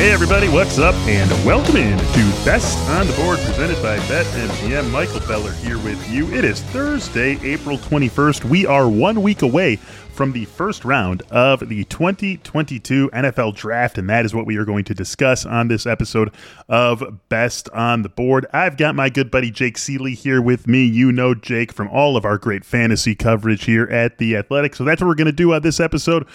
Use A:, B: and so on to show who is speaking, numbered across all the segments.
A: Hey everybody, what's up? And welcome in to Best on the Board presented by BetMGM. Michael Beller here with you. It is Thursday, April 21st. We are one week away from the first round of the 2022 NFL Draft, and that is what we are going to discuss on this episode of Best on the Board. I've got my good buddy Jake Seeley here with me. You know Jake from all of our great fantasy coverage here at The Athletic. So that's what we're going to do on this episode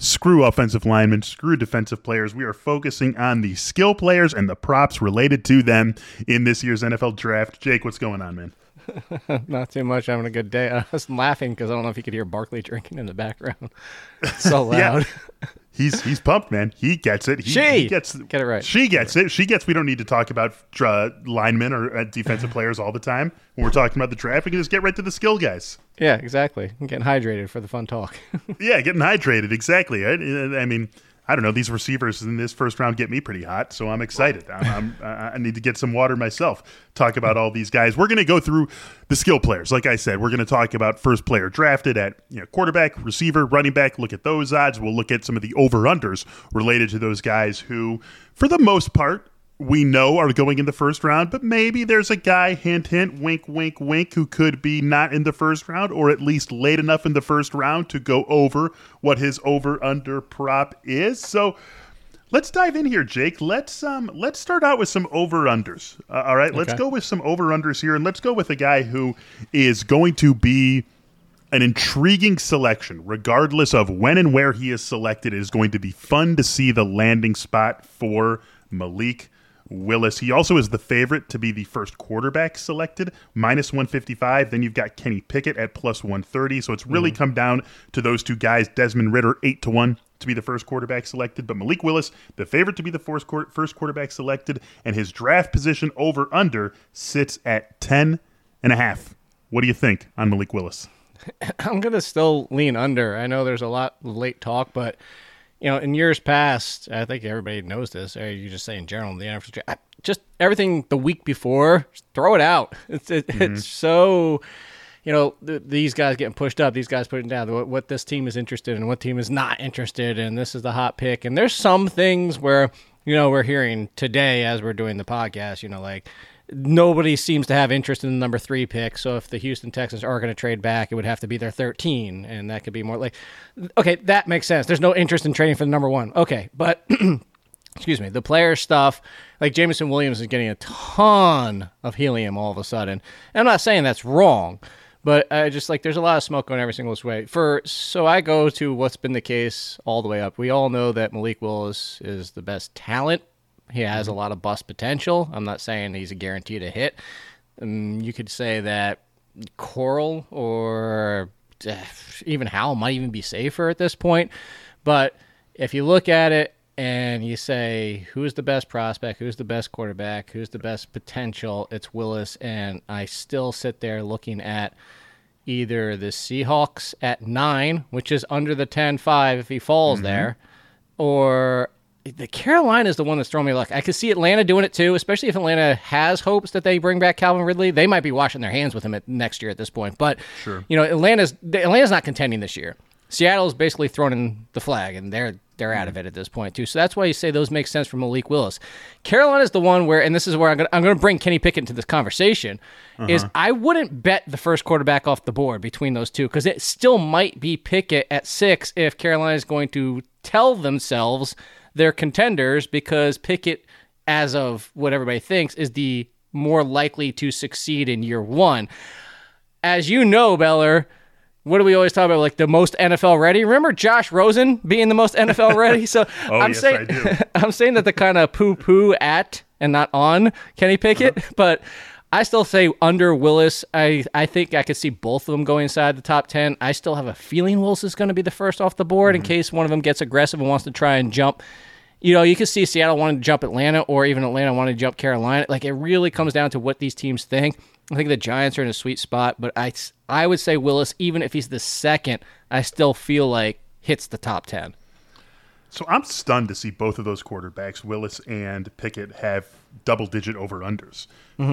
A: screw offensive linemen, screw defensive players. We are focusing on the skill players and the props related to them in this year's NFL draft. Jake, what's going on, man?
B: Not too much. Having a good day. I was laughing because I don't know if you could hear Barkley drinking in the background. It's so loud. yeah.
A: he's he's pumped, man. He gets it. He,
B: she
A: he gets
B: get it right.
A: She gets it. She gets. We don't need to talk about uh, linemen or uh, defensive players all the time when we're talking about the draft. We can just get right to the skill guys.
B: Yeah, exactly. I'm getting hydrated for the fun talk.
A: yeah, getting hydrated. Exactly. I, I mean I don't know. These receivers in this first round get me pretty hot, so I'm excited. I'm, I'm, i need to get some water myself. Talk about all these guys. We're going to go through the skill players. Like I said, we're going to talk about first player drafted at you know, quarterback, receiver, running back. Look at those odds. We'll look at some of the over unders related to those guys who, for the most part, we know are going in the first round, but maybe there's a guy, hint, hint, wink, wink, wink, who could be not in the first round or at least late enough in the first round to go over what his over under prop is. So let's dive in here, Jake. Let's um let's start out with some over unders. Uh, all right, okay. let's go with some over unders here, and let's go with a guy who is going to be an intriguing selection, regardless of when and where he is selected. It is going to be fun to see the landing spot for Malik Willis. He also is the favorite to be the first quarterback selected, minus 155. Then you've got Kenny Pickett at plus 130. So it's really mm-hmm. come down to those two guys. Desmond Ridder, 8 to 1 to be the first quarterback selected, but Malik Willis, the favorite to be the first quarterback selected, and his draft position over under sits at 10 and a half. What do you think on Malik Willis?
B: I'm going to still lean under. I know there's a lot of late talk, but you know, in years past, I think everybody knows this. Or you just say in general, the NFL, just everything the week before, throw it out. It's it, mm-hmm. it's so, you know, th- these guys getting pushed up, these guys putting down. What, what this team is interested in, what team is not interested in. This is the hot pick, and there's some things where you know we're hearing today as we're doing the podcast. You know, like nobody seems to have interest in the number three pick. So if the Houston Texans are going to trade back, it would have to be their 13, and that could be more like, okay, that makes sense. There's no interest in trading for the number one. Okay, but excuse me, the player stuff, like Jameson Williams is getting a ton of helium all of a sudden. And I'm not saying that's wrong, but I just like there's a lot of smoke going every single way. For so I go to what's been the case all the way up. We all know that Malik Willis is the best talent he has a lot of bust potential. I'm not saying he's a guarantee to hit. Um, you could say that Corral or uh, even Howell might even be safer at this point. But if you look at it and you say who's the best prospect, who's the best quarterback, who's the best potential, it's Willis. And I still sit there looking at either the Seahawks at nine, which is under the 10 5 if he falls mm-hmm. there, or the Carolina is the one that's throwing me luck. I could see Atlanta doing it too, especially if Atlanta has hopes that they bring back Calvin Ridley. They might be washing their hands with him at next year at this point. But sure. you know, Atlanta's Atlanta's not contending this year. Seattle's basically thrown in the flag, and they're they're out of it at this point too. So that's why you say those make sense for Malik Willis. Carolina's the one where, and this is where I'm going I'm to bring Kenny Pickett into this conversation. Uh-huh. Is I wouldn't bet the first quarterback off the board between those two because it still might be Pickett at six if Carolina is going to tell themselves they're contenders because Pickett, as of what everybody thinks, is the more likely to succeed in year one. As you know, Beller, what do we always talk about? Like the most NFL ready. Remember Josh Rosen being the most NFL ready? So
A: Oh,
B: I'm
A: yes,
B: saying. I'm saying that the kind of poo poo at and not on Kenny Pickett,
A: Uh-huh.
B: but I still say under Willis. I I think I could see both of them going inside the top ten. I still have a feeling Willis is going to be the first off the board
A: Mm-hmm.
B: in case one of them gets aggressive and wants to try and jump. You know, you can see Seattle wanting to jump Atlanta or even Atlanta wanting to jump Carolina. Like it really comes down to what these teams think. I think the Giants are in a sweet spot, but I I would say Willis, even if he's the second, I still feel like hits the top ten.
A: So I'm stunned to see both of those quarterbacks, Willis and Pickett, have double digit over unders.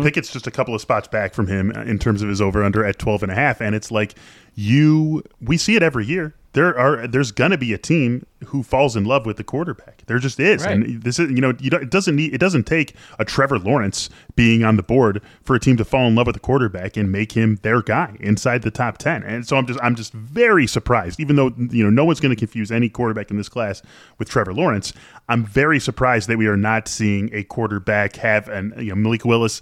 A: Pickett's just a couple of spots back from him in terms of his over under at 12 and a half. And it's like you, we see it every year. There are, there's going to be a team who falls in love with the quarterback. There just is.
B: Right.
A: And this is, you know, you don't, it doesn't need, it doesn't take a Trevor Lawrence being on the board for a team to fall in love with the quarterback and make him their guy inside the top 10. And so I'm just, I'm just very surprised, even though, you know, no one's going to confuse any quarterback in this class with Trevor Lawrence. I'm very surprised that we are not seeing a quarterback have an, you know, Malik Willis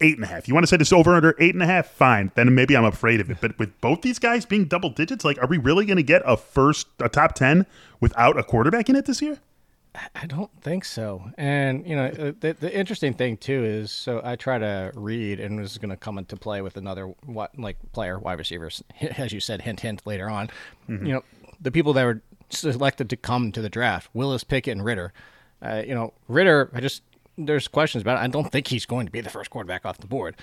A: eight and a half. You want to say this over under eight and a half? Fine. Then maybe I'm afraid of it. But with both these guys being double digits, like, are we really going to get a first, a top 10 without a quarterback in it this year?
B: I don't think so. And you know, uh, the, the interesting thing too is, so I try to read, and this is going to come into play with another what like player, wide receivers, as you said, hint hint later on. You know, the people that were selected to come to the draft: Willis, Pickett, and Ridder. Uh, you know, Ridder. I just there's questions about it. I don't think he's going to be the first quarterback off the board.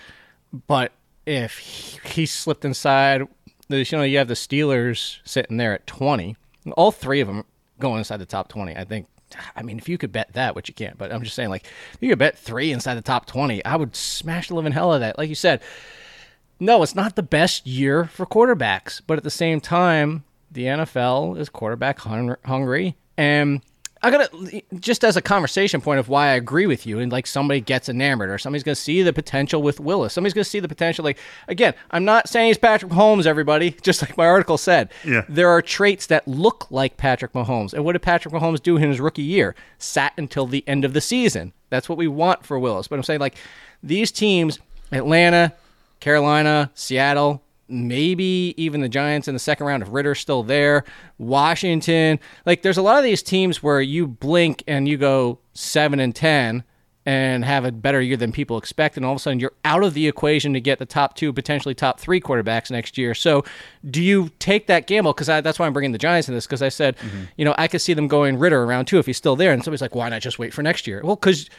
B: But if he, he slipped inside, there's, you know, you have the Steelers sitting there at 20. All three of them going inside the top 20. I think. I mean, if you could bet that, which you can't, but I'm just saying, like, you could bet three inside the top 20, I would smash the living hell out of that. Like you said, no, it's not the best year for quarterbacks, but at the same time, the NFL is quarterback hungry. And I gotta just as a conversation point of why I agree with you, and like somebody gets enamored, or somebody's gonna see the potential with Willis. Somebody's gonna see the potential. Like again, I'm not saying he's Patrick Mahomes, everybody. Just like my article said,
A: Yeah.
B: there are traits that look like Patrick Mahomes. And what did Patrick Mahomes do in his rookie year? Sat until the end of the season. That's what we want for Willis. But I'm saying like these teams, Atlanta, Carolina, Seattle, maybe even the Giants in the second round if Ridder's still there, Washington. Like there's a lot of these teams where you blink and you go 7 and 10 and have a better year than people expect and all of a sudden you're out of the equation to get the top 2 potentially top 3 quarterbacks next year. So, do you take that gamble cuz that's why I'm bringing the Giants in this cuz I said, mm-hmm. you know, I could see them going Ritter around 2 if he's still there and somebody's like, "Why not just wait for next year?" Well, cuz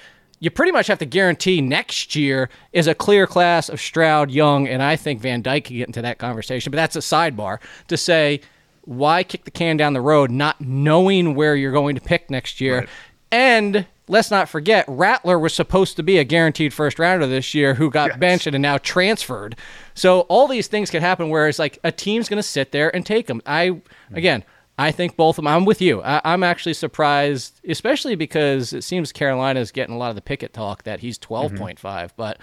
B: you pretty much have to guarantee next year is a clear class of Stroud, Young, and I think Van Dyke can get into that conversation. But that's a sidebar to say why kick the can down the road, not knowing where you're going to pick next year.
A: Right.
B: And let's not forget, Rattler was supposed to be a guaranteed first rounder this year who got
A: Yes.
B: benched and now transferred. So all these things could happen where it's like a team's going to sit there and take them. I, again, I think both of them. I'm with you. I, I'm actually surprised, especially because it seems Carolina's getting a lot of the Pickett talk that he's 12.5. But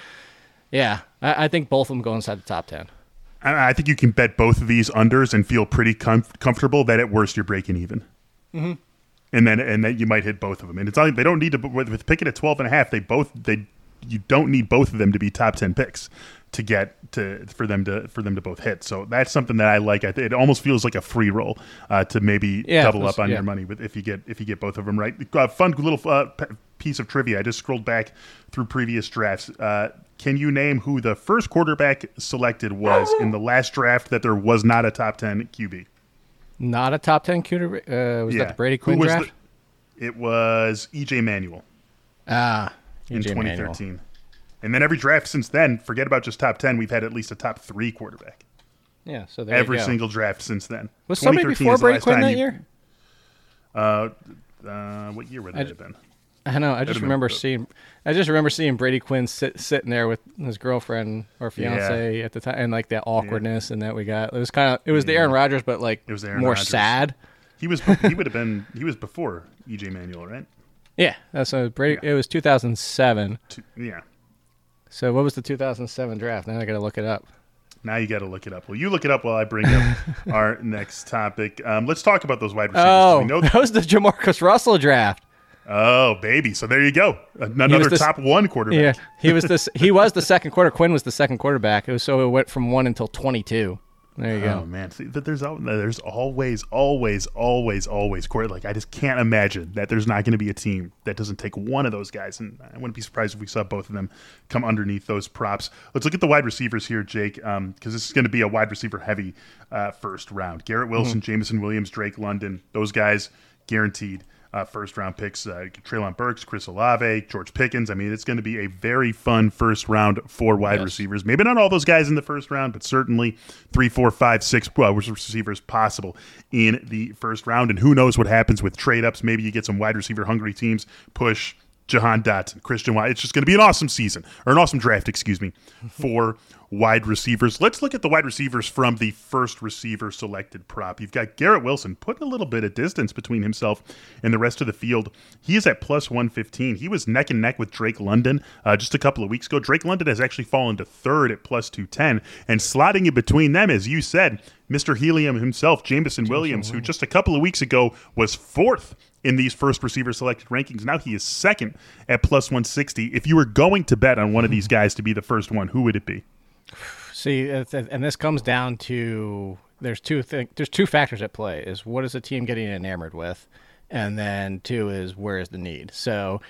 B: yeah, I, I think both of them go inside the top 10.
A: I I think you can bet both of these unders and feel pretty com- comfortable that at worst you're breaking even.
B: Mm-hmm.
A: And then and then you might hit both of them. And it's not, they don't need to with, with Pickett at 12 and a half, they both they you don't need both of them to be top 10 picks to get to for them to for them to both hit. So that's something that I like. I th- it almost feels like a free roll uh, to maybe
B: Yeah,
A: double up on
B: yeah.
A: your money with if you get if you get both of them right. Uh, fun little uh, p- piece of trivia. I just scrolled back through previous drafts. Uh, can you name who the first quarterback selected was in the last draft that there was not a top ten QB?
B: Not a top 10 QB. Uh, was that the Brady Quinn draft?
A: the- it was EJ Manuel
B: ah,
A: in
B: EJ Manuel.
A: 2013. And then every draft since then, forget about just top 10, we've had at least a top three quarterback.
B: Yeah, so there
A: Every
B: you go.
A: single draft since then.
B: Was somebody
A: 2013
B: before Brady Quinn that
A: you-
B: year?
A: Uh, uh, what year would that
B: j-
A: have been?
B: I know. I just remember seeing. I just remember seeing Brady Quinn sit, sitting there with his girlfriend or fiance at the time, and like that awkwardness and that we got. It was kind of. It was the Aaron Rodgers, but like
A: It was Aaron
B: more
A: Rodgers.
B: sad.
A: He was he would have been he was before EJ Manuel, right?
B: Yeah, that's a Brady. It was 2007.
A: Two- yeah.
B: So what was the 2007 draft? Now I got to look it up.
A: Now you got to look it up. Well, you look it up while I bring up our next topic. Um, let's talk about those wide receivers.
B: Oh,
A: we know
B: that was the Jamarcus Russell draft.
A: oh, baby. So there you go. Another
B: the
A: top one quarterback.
B: Yeah, he was this. He was the second quarter. Quinn was the second quarterback. It was so it went from one until 22. There you go.
A: Oh man, See, that there's there's always, always, always, always Corey. Like I just can't imagine that there's not going to be a team that doesn't take one of those guys, and I wouldn't be surprised if we saw both of them come underneath those props. Let's look at the wide receivers here, Jake, because this is going to be a wide receiver heavy uh, first round. Garrett Wilson, Jameson Williams, Drake London, those guys guaranteed uh, first round picks. Uh, Treylon Burks, Chris Olave, George Pickens. I mean, it's going to be a very fun first round for wide receivers. Maybe not all those guys in the first round, but certainly three, four, five, six uh, receivers possible in the first round. And who knows what happens with trade ups? Maybe you get some wide receiver hungry teams push Jahan Dotson, Christian White. It's just going to be an awesome season or an awesome draft, excuse me, for wide receivers. Let's look at the wide receivers from the first receiver selected prop. You've got Garrett Wilson putting a little bit of distance between himself and the rest of the field. He is at plus 115. He was neck and neck with Drake London uh, just a couple of weeks ago. Drake London has actually fallen to third at plus 210. And slotting in between them, as you said, Mr. Helium himself, Jameson Williams, who just a couple of weeks ago was fourth in these first receiver selected rankings. Now he is second at plus 160. If you were going to bet on one of these hmm. guys to be the first one, who would it be?
B: See, and this comes down to there's two thing, there's two factors at play: is what is the team getting enamored with, and then two is where is the need. So,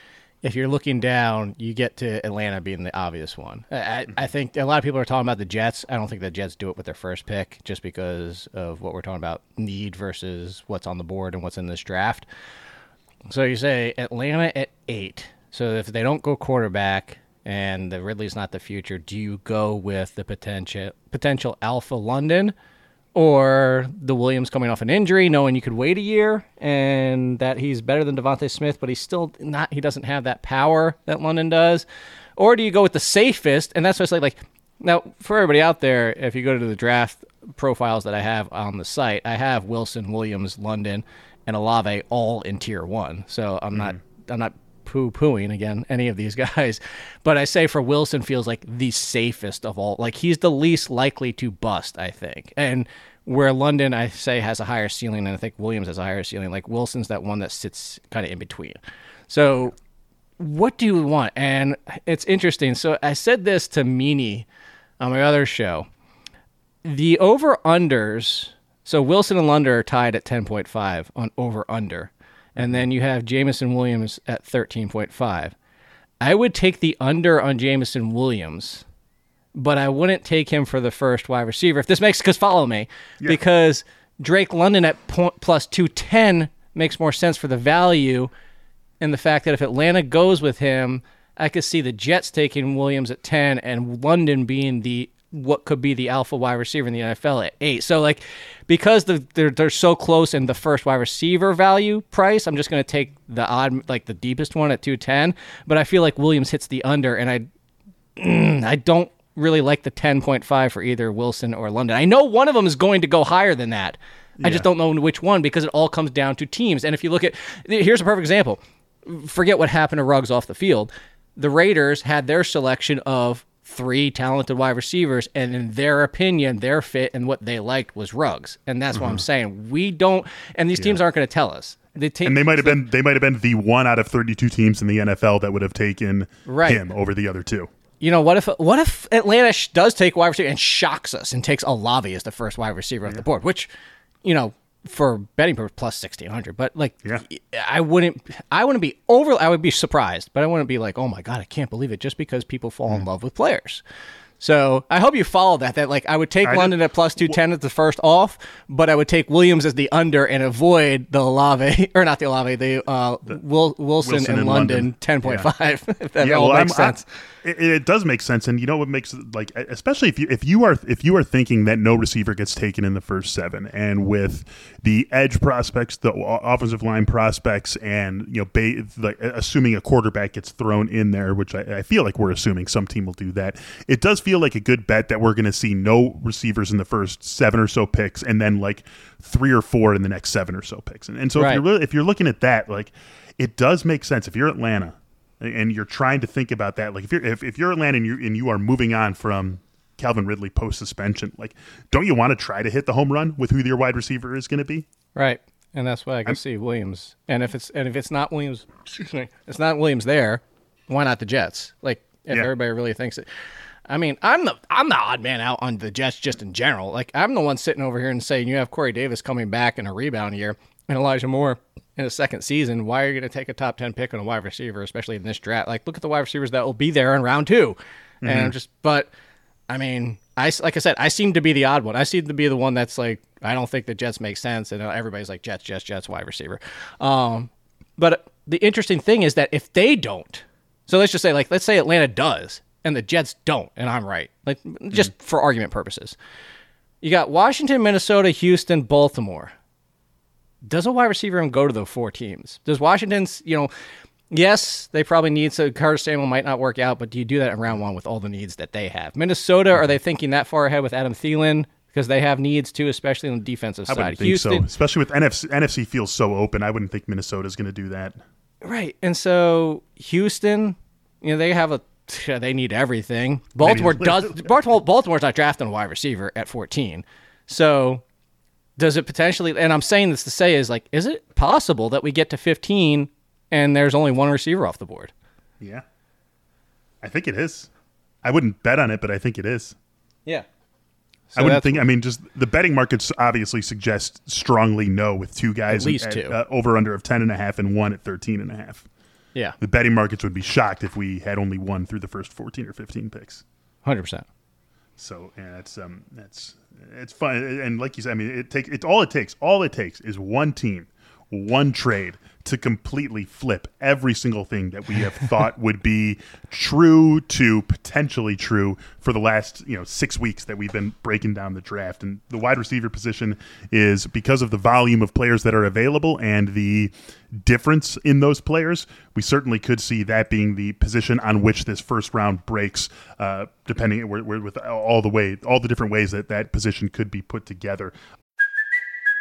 B: if you're looking down, you get to Atlanta being the obvious one. I, I- I mm-hmm. think a lot of people are talking about the Jets. I don't think the Jets do it with their first pick, just because of what we're talking about need versus what's on the board and what's in this draft. So you say Atlanta at eight. So if they don't go quarterback and the Ridley's not the future, do you go with the potential potential Alpha London or the Williams coming off an injury, knowing you could wait a year and that he's better than DeVonta Smith, but he's still not he doesn't have that power that London does? Or do you go with the safest? And that's what I like like now for everybody out there, if you go to the draft profiles that I have on the site, I have Wilson, Williams, London, and Olave all in tier one. So I'm not mm. I'm not poo pooing again any of these guys, but I say for Wilson feels like the safest of all. Like he's the least likely to bust, I think, and. Where London, I say, has a higher ceiling, and I think Williams has a higher ceiling. Like Wilson's that one that sits kind of in between. So what do you want? And it's interesting. So I said this to Meanie on my other show. The over unders. So Wilson and London are tied at 10.5 on over under. And then you have Jameson Williams at 13.5. I would take the under on Jameson Williams, but I wouldn't take him for the first wide receiver. If this makes, because follow me, because Drake London at point, plus 210 makes more sense for the value and the fact that if Atlanta goes with him, I could see the Jets taking Williams at 10 and London being the what could be the alpha wide receiver in the NFL at 8. So like because the they're they're so close in the first wide receiver value price, I'm just going to take the odd like the deepest one at 210, but I feel like Williams hits the under and I mm, I don't really like the 10.5 for either Wilson or London. I know one of them is going to go higher than that. I just don't know which one because it all comes down to teams. And if you look at here's a perfect example. Forget what happened to Ruggs off the field. The Raiders had their selection of three talented wide receivers, and in their opinion, their fit and what they liked was Ruggs, And that's what I'm mm-hmm. saying. We don't, and these teams aren't going to tell us. The
A: And they might have been they might have been the one out of 32 teams in the NFL that would have taken
B: Right.
A: him over the other two.
B: You know what if what if Atlanta sh- does take wide receiver and shocks us and takes Olave as the first wide receiver off the board, which you know for betting purpose plus sixteen hundred, but like
A: Yeah.
B: I wouldn't I wouldn't be over I would be surprised, but I wouldn't be like oh my god I can't believe it just because people fall in mm. love with players. So I hope you follow that. That like I would take
A: I
B: London at plus two ten as the first off, but I would take Williams as the under and avoid the Olave or not the Olave the, uh, Wil- Wilson,
A: Wilson
B: and London
A: London.
B: ten point five. If that
A: yeah,
B: all
A: well,
B: makes
A: I'm- I-
B: sense.
A: it, it does make sense, and you know what makes like, especially if you if you are if you are thinking that no receiver gets taken in the first seven, and with the edge prospects, the offensive line prospects, and you know, ba- like assuming a quarterback gets thrown in there, which I, I feel like we're assuming some team will do that. It does feel like a good bet that we're going to see no receivers in the first seven or so picks, and then like three or four in the next seven or so picks. And, and so if you're really, if you're looking at that, like it does make sense if you're Atlanta and you're trying to think about that like if you're if, if you're Atlanta and you and you are moving on from Calvin Ridley post suspension like don't you want to try to hit the home run with who your wide receiver is going to be
B: Right. And that's why I can see Williams. And if it's and if it's not Williams, excuse me, it's not Williams there. Why not the Jets? Like if
A: Yeah.
B: everybody really thinks it. I mean, I'm the I'm the odd man out on the Jets just in general. Like I'm the one sitting over here and saying you have Corey Davis coming back in a rebound year and Elijah Moore in a second season. Why are you going to take a top ten pick on a wide receiver, especially in this draft? Like look at the wide receivers that will be there in round 2
A: Mm-hmm.
B: And I'm just, but I mean, I like I said, I seem to be the odd one. I seem to be the one that's like I don't think the Jets make sense, and everybody's like Jets, Jets, Jets, wide receiver. Um, but the interesting thing is that if they don't, so let's just say like let's say Atlanta does and the Jets don't, and I'm right, like just for argument purposes, you got Washington, Minnesota, Houston, Baltimore. Does a wide receiver even go to the four teams? Does Washington's you know? Yes, they probably need so Carter Samuel might not work out, but do you do that in round one with all the needs that they have? Minnesota, are they thinking that far ahead with Adam Thielen? Because they have needs too, especially on the defensive
A: I
B: side.
A: think
B: Houston,
A: so, especially with NFC. NFC feels so open. I wouldn't think Minnesota's going to do that.
B: Right. And so Houston, you know, they have a they need everything. Baltimore does Baltimore Baltimore's not drafting a wide receiver at 14. So does it potentially and I'm saying this to say is like is it possible that we get to 15 and there's only one receiver off the board?
A: Yeah, I think it is. I wouldn't bet on it, but I think it is.
B: Yeah.
A: I wouldn't think. I mean, just the betting markets obviously suggest strongly no with two guys
B: At least two.
A: uh, over under of ten and a half and one at thirteen and a half.
B: Yeah.
A: The betting markets would be shocked if we had only one through the first fourteen or fifteen picks.
B: 100%.
A: So yeah, that's um, that's it's fun, and like you said, I mean, it takes it's all it takes. All it takes is one team, one trade to completely flip every single thing that we have thought would be true to potentially true for the last you know six weeks that we've been breaking down the draft. And the wide receiver position is because of the volume of players that are available and the difference in those players. We certainly could see that being the position on which this first round breaks, uh, depending we're, we're with all the way, all the different ways that that position could be put together.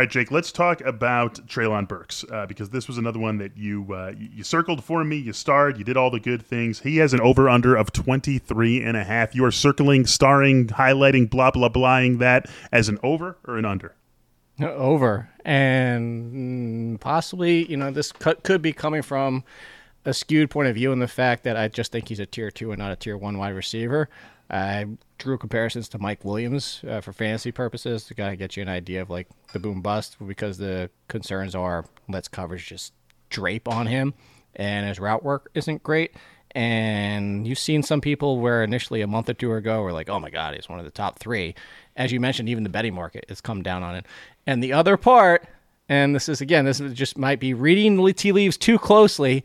A: All right, Jake, let's talk about Treylon Burks uh, because this was another one that you, uh, you circled for me. You starred, you did all the good things. He has an over under of 23 and a half. You are circling, starring, highlighting, blah, blah, blahing that as an over or an under?
B: over and mm, possibly you know this could be coming from a skewed point of view in the fact that i just think he's a tier two and not a tier one wide receiver i drew comparisons to mike williams uh, for fantasy purposes to kind of get you an idea of like the boom bust because the concerns are let's coverage just drape on him and his route work isn't great and you've seen some people where initially a month or two ago were like, oh my God, he's one of the top three. As you mentioned, even the betting market has come down on it. And the other part, and this is again, this is just might be reading the tea leaves too closely,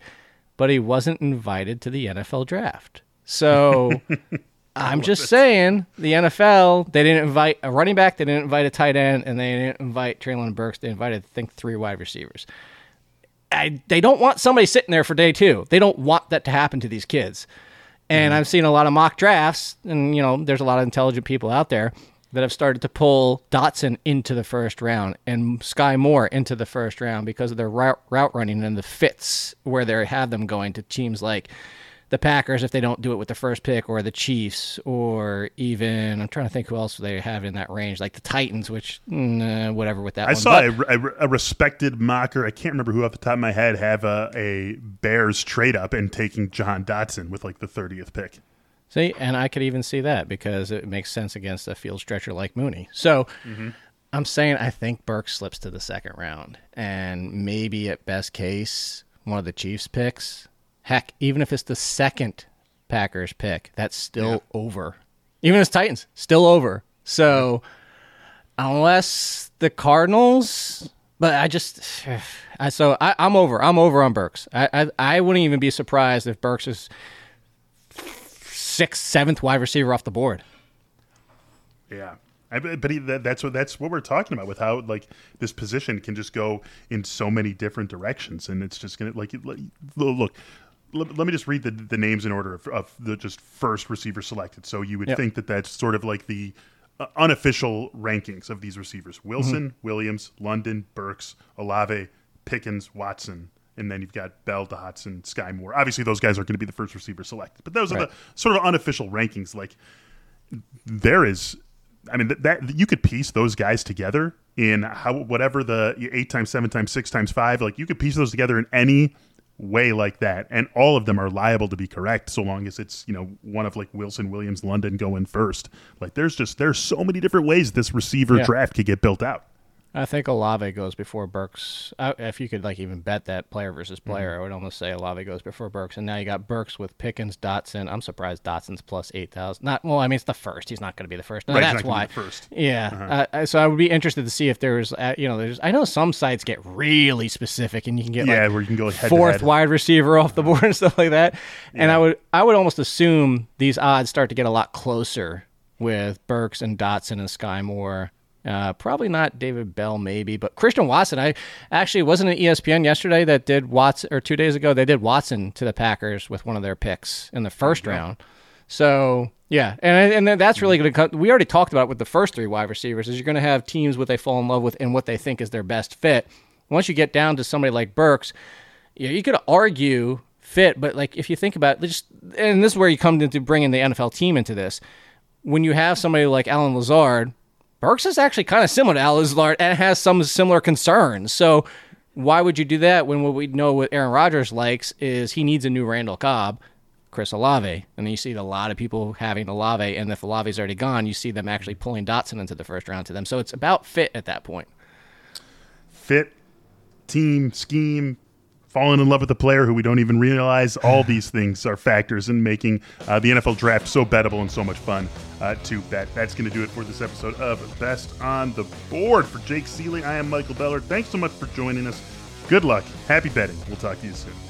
B: but he wasn't invited to the NFL draft. So I'm just saying the NFL, they didn't invite a running back, they didn't invite a tight end, and they didn't invite Treylon Burks. They invited, I think, three wide receivers. I, they don't want somebody sitting there for day two. They don't want that to happen to these kids. And I've seen a lot of mock drafts, and you know, there's a lot of intelligent people out there that have started to pull Dotson into the first round and Sky Moore into the first round because of their route, route running and the fits where they have them going to teams like the Packers if they don't do it with the first pick, or the Chiefs, or even I'm trying to think who else they have in that range, like the Titans, which mm, uh, whatever with that.
A: I
B: one.
A: saw
B: But-
A: a, a, a respected mocker. I can't remember who off the top of my head have a, a Bears trade up and taking Jahan Dotson with like the thirtieth pick.
B: See, and I could even see that because it makes sense against a field stretcher like Mooney. So I'm saying I think Burke slips to the second round, and maybe at best case one of the Chiefs picks. Heck, even if it's the second Packers pick, that's still over. Even as Titans, still over. So unless the Cardinals, but I just, I so I, I'm over. I'm over on Burks. I, I I wouldn't even be surprised if Burks is sixth, seventh wide receiver off the board.
A: Yeah. I, but he, that, that's what that's what we're talking about with how like this position can just go in so many different directions, and it's just gonna like like, look. Let, let me just read the, the names in order of, of the just first receiver selected. So you would
B: Yep.
A: think that that's sort of like the uh, unofficial rankings of these receivers: Wilson, Williams, London, Burks, Olave, Pickens, Watson, and then you've got Bell, Dotson, Sky Moore. Obviously, those guys are going to be the first receiver selected, but those are the sort of unofficial rankings. Like there is I mean that, that you could piece those guys together in how whatever the eight times seven times six times five like you could piece those together in any way like that and all of them are liable to be correct so long as it's you know one of like Wilson Williams London going first like there's just there's so many different ways this receiver
B: Yeah.
A: draft could get built out
B: I think Olave goes before Burks. Uh, if you could like even bet that player versus
A: Mm-hmm.
B: player, I would almost say Olave goes before Burks. And now you got Burks with Pickens, Dotson. I'm surprised Dotson's plus eight thousand. Not well. I mean, it's the first. He's not going to be the first. No,
A: Right, he's
B: that's why.
A: be the first.
B: Yeah. Uh, so I would be interested to see if there's, uh, you know, there's. I know some sites get really specific, and you can get
A: Yeah,
B: like
A: where you can go
B: fourth wide receiver off the board and stuff like that. And I would, I would almost assume these odds start to get a lot closer with Burks and Dotson and Sky Moore. Uh, probably not David Bell, maybe, but Christian Watson. I actually wasn't an ESPN yesterday that did Watson, or two days ago they did Watson to the Packers with one of their picks in the first round. So yeah, and and then that's really going to come. We already talked about it with the first three wide receivers. Is you're going to have teams what they fall in love with and what they think is their best fit. Once you get down to somebody like Burks, yeah, you could argue fit, but like if you think about it, just and this is where you come into bringing the NFL team into this. When you have somebody like Allen Lazard, Burks is actually kind of similar to Lazard and has some similar concerns. So why would you do that when what we know what Aaron Rodgers likes is he needs a new Randall Cobb, Chris Olave, and you see a lot of people having Olave, and if Olave's already gone, you see them actually pulling Dotson into the first round to them. So it's about fit at that point.
A: fit team scheme falling in love with a player who we don't even realize all these things are factors in making uh, the NFL draft so bettable and so much fun uh, to bet. That's going to do it for this episode of Best on the Board. For Jake Seeley, I am Michael Beller. Thanks so much for joining us. Good luck. Happy betting. We'll talk to you soon.